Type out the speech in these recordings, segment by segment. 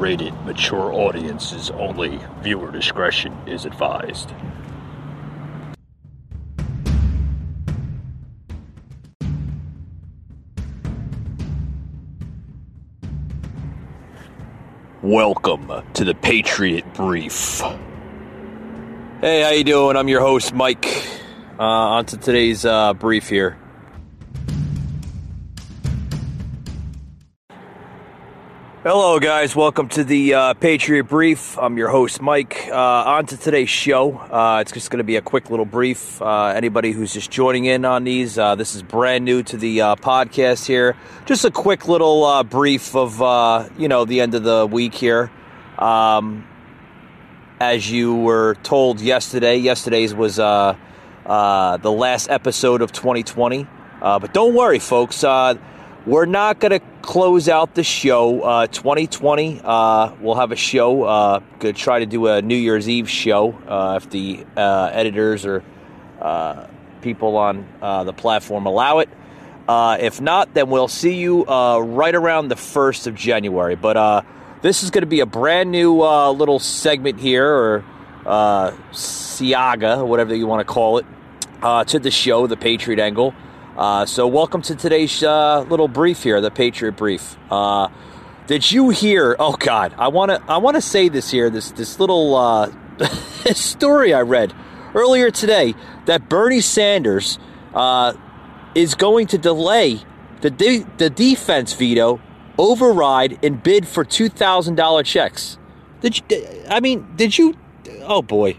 rated mature audiences only. Viewer discretion is advised. Welcome to the Patriot Brief. Hey, how you doing? I'm your host, Mike. Uh, on to today's uh, brief here. Hello, guys. Welcome to the uh, Patriot Brief. I'm your host, Mike. Uh, on to today's show. Uh, it's just going to be a quick little brief. Uh, anybody who's just joining in on these, uh, this is brand new to the uh, podcast here. Just a quick little brief of, you know, the end of the week here. Um, as you were told yesterday, yesterday's was the last episode of 2020. Uh, but don't worry, folks. We're not going to close out the show. Uh, 2020, uh, we'll have a show. Uh, to try to do a New Year's Eve show uh, if the uh, editors or uh, people on the platform allow it. If not, then we'll see you right around the 1st of January. But this is going to be a brand new little segment here, or Siaga, whatever you want to call it, to the show, The Patriot Angle. Uh, so, welcome to today's uh, little brief here, the Patriot Brief. Uh, did you hear? Oh God, I want to I want to say this here. This this little uh, story I read earlier today that Bernie Sanders uh, is going to delay the de- the defense veto, override, and bid for two thousand dollar checks. Did you? I mean, did you? Oh boy,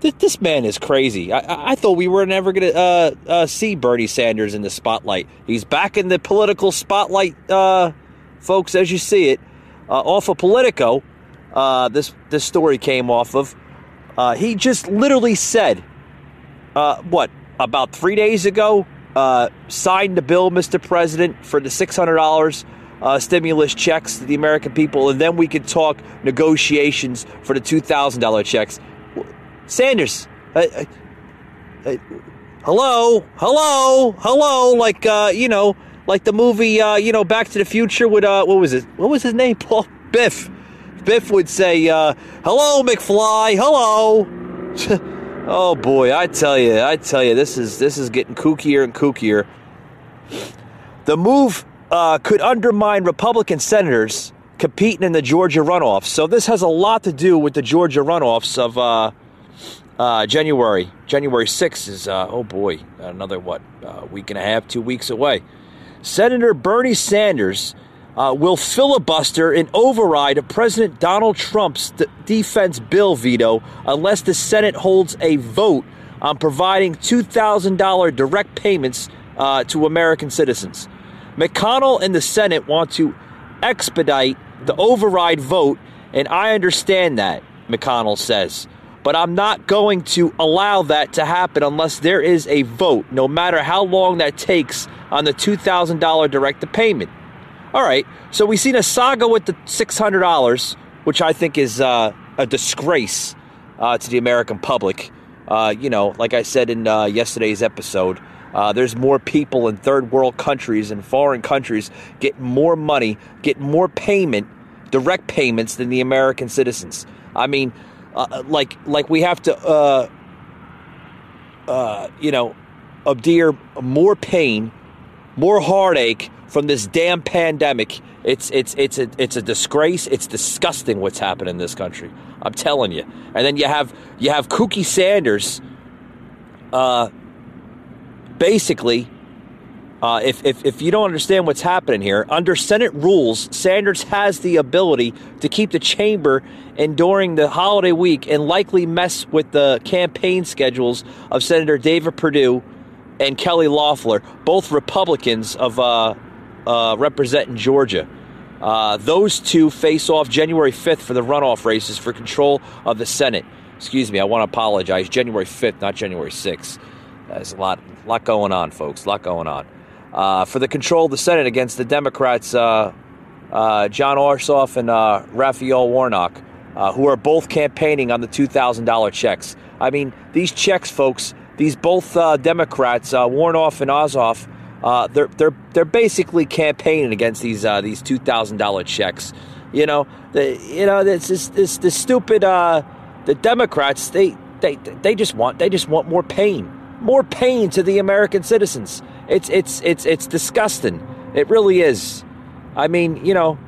this, this man is crazy. I- I, thought we were never going to uh, uh, see Bernie Sanders in the spotlight. He's back in the political spotlight, uh, folks, as you see it. Uh, off of Politico, uh, this, this story came off of. Uh, he just literally said, what, about three days ago, signed the bill, Mr. President, for the $600 uh, stimulus checks to the American people, and then we could talk negotiations for the $2,000 checks. Sanders, uh, uh, uh, hello, hello, hello, like uh, you know, like the movie, uh, you know, Back to the Future with uh, what was it? What was his name? Paul Biff. Biff would say, uh, "Hello, McFly. Hello." oh boy, I tell you, I tell you, this is this is getting kookier and kookier. The move uh, could undermine Republican senators competing in the Georgia runoffs. So this has a lot to do with the Georgia runoffs of uh, uh, January. January 6th is, uh, oh boy, another what, uh, week and a half, two weeks away. Senator Bernie Sanders uh, will filibuster and override President Donald Trump's d- defense bill veto unless the Senate holds a vote on providing $2,000 direct payments uh, to American citizens. McConnell and the Senate want to expedite the override vote, and I understand that, McConnell says. But I'm not going to allow that to happen unless there is a vote, no matter how long that takes on the $2,000 direct to payment. All right, so we've seen a saga with the $600, which I think is uh, a disgrace uh, to the American public. Uh, you know, like I said in uh, yesterday's episode, uh, there's more people in third world countries and foreign countries get more money, get more payment, direct payments than the American citizens. I mean, uh, like like we have to, uh, uh, you know, abdeer more pain, more heartache from this damn pandemic. It's it's it's a it's a disgrace. It's disgusting what's happened in this country. I'm telling you. And then you have you have Kooky Sanders. Uh, basically, uh, if, if, if you don't understand what's happening here, under Senate rules, Sanders has the ability to keep the chamber and during the holiday week and likely mess with the campaign schedules of Senator David Perdue and Kelly Loeffler, both Republicans of uh, uh, representing Georgia. Uh, those two face off January 5th for the runoff races for control of the Senate. Excuse me, I want to apologize. January 5th, not January 6th. There's a lot, lot going on, folks. A lot going on. Uh, for the control of the Senate against the Democrats, uh, uh, Jon Ossoff and uh, Raphael Warnock, uh, who are both campaigning on the $2,000 checks. I mean, these checks, folks, these both uh, Democrats, Warnock and Ossoff, they're, they're, they're basically campaigning against these, these $2,000 checks. You know, the you know this this this, this stupid the Democrats they they they just want they just want more pain, more pain to the American citizens. It's it's it's it's disgusting. It really is. I mean, you know,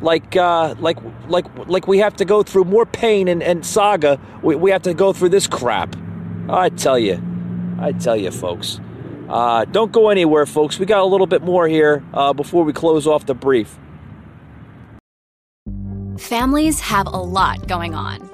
like uh, like like like we have to go through more pain and, and saga. We, we have to go through this crap. I tell you, I tell you, folks. Uh, don't go anywhere, folks. We got a little bit more here uh, before we close off the brief. Families have a lot going on.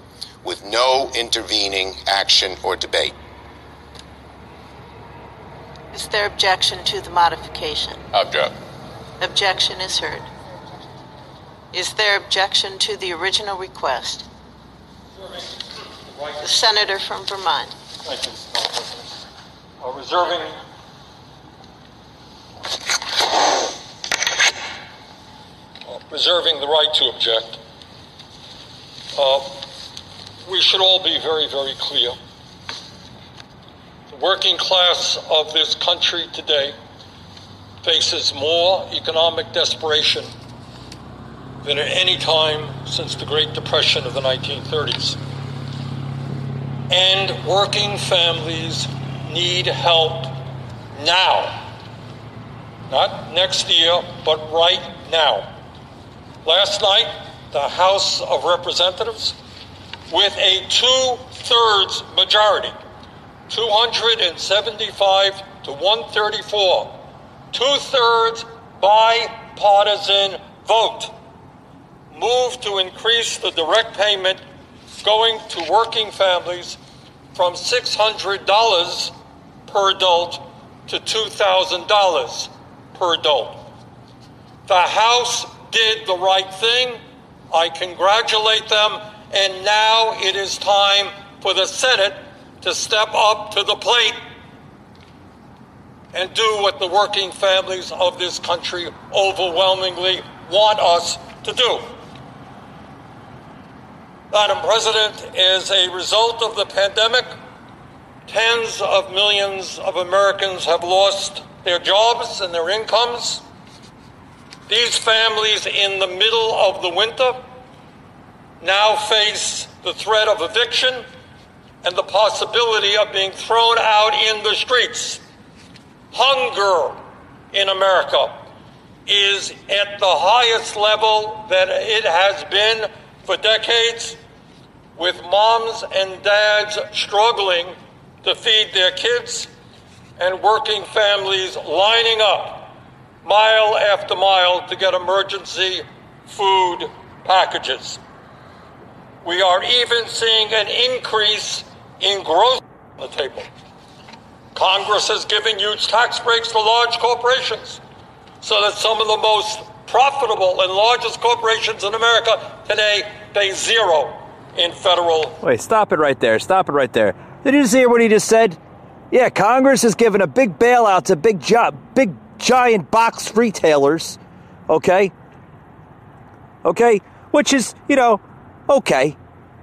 with no intervening action or debate. Is there objection to the modification? Object. Objection is heard. Is there objection to the original request? The senator from Vermont. Thank you, Uh, reserving uh, reserving the right to object. Uh, we should all be very, very clear. The working class of this country today faces more economic desperation than at any time since the Great Depression of the 1930s. And working families need help now. Not next year, but right now. Last night, the House of Representatives, with a two thirds majority, 275 to 134, two thirds bipartisan vote, moved to increase the direct payment going to working families from $600 per adult to $2,000 per adult. The House did the right thing. I congratulate them. And now it is time for the Senate to step up to the plate and do what the working families of this country overwhelmingly want us to do. Madam President, as a result of the pandemic, tens of millions of Americans have lost their jobs and their incomes. These families in the middle of the winter now face the threat of eviction and the possibility of being thrown out in the streets. Hunger in America is at the highest level that it has been for decades, with moms and dads struggling to feed their kids and working families lining up mile after mile to get emergency food packages. We are even seeing an increase in growth on the table. Congress has given huge tax breaks to large corporations so that some of the most profitable and largest corporations in America today pay zero in federal. Wait, stop it right there. Stop it right there. Did you just hear what he just said? Yeah, Congress has given a big bailout to big job, big giant box retailers. Okay. Okay, which is you know, okay,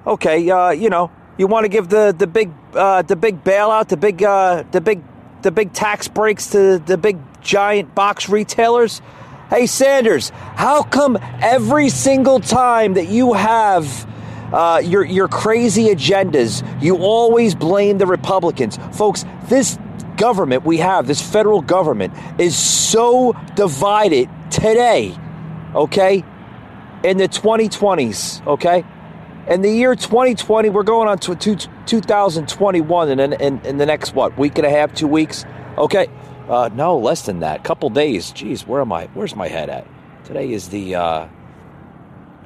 okay. Uh, you know, you want to give the the big uh, the big bailout, the big uh, the big the big tax breaks to the big giant box retailers. Hey Sanders, how come every single time that you have uh, your your crazy agendas, you always blame the Republicans, folks? This government we have, this federal government, is so divided today. Okay, in the 2020s. Okay, in the year 2020, we're going on to, to 2021, and in, in, in the next what week and a half, two weeks. Okay, uh, no, less than that. Couple days. Jeez, where am I? Where's my head at? Today is the uh,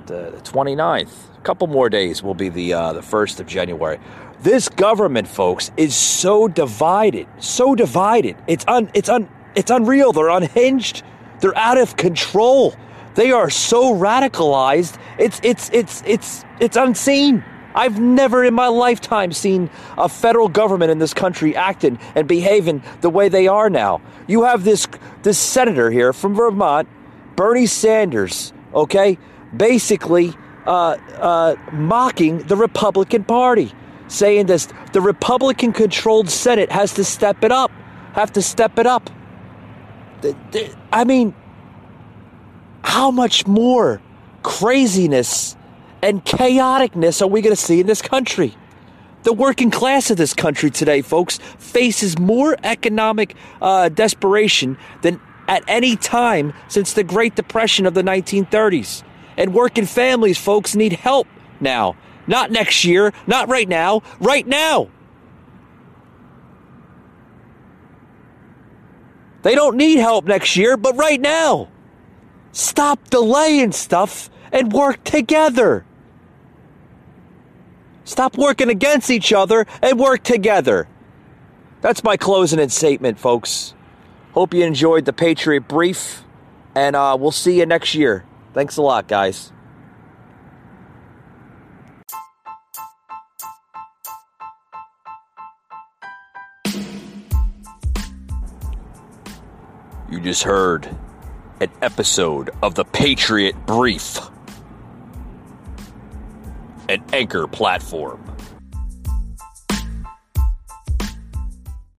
the 29th. A couple more days will be the uh, the 1st of January. This government, folks, is so divided, so divided. It's un, it's un, it's unreal. They're unhinged. They're out of control. They are so radicalized. It's it's it's it's it's unseen. I've never in my lifetime seen a federal government in this country acting and behaving the way they are now. You have this this senator here from Vermont, Bernie Sanders, okay, basically uh, uh, mocking the Republican Party, saying this the Republican controlled Senate has to step it up, have to step it up. I mean, how much more craziness and chaoticness are we going to see in this country? The working class of this country today, folks, faces more economic uh, desperation than at any time since the Great Depression of the 1930s. And working families, folks, need help now. Not next year, not right now, right now. They don't need help next year, but right now. Stop delaying stuff and work together. Stop working against each other and work together. That's my closing statement, folks. Hope you enjoyed the Patriot Brief, and uh, we'll see you next year. Thanks a lot, guys. You just heard an episode of the Patriot Brief, an anchor platform.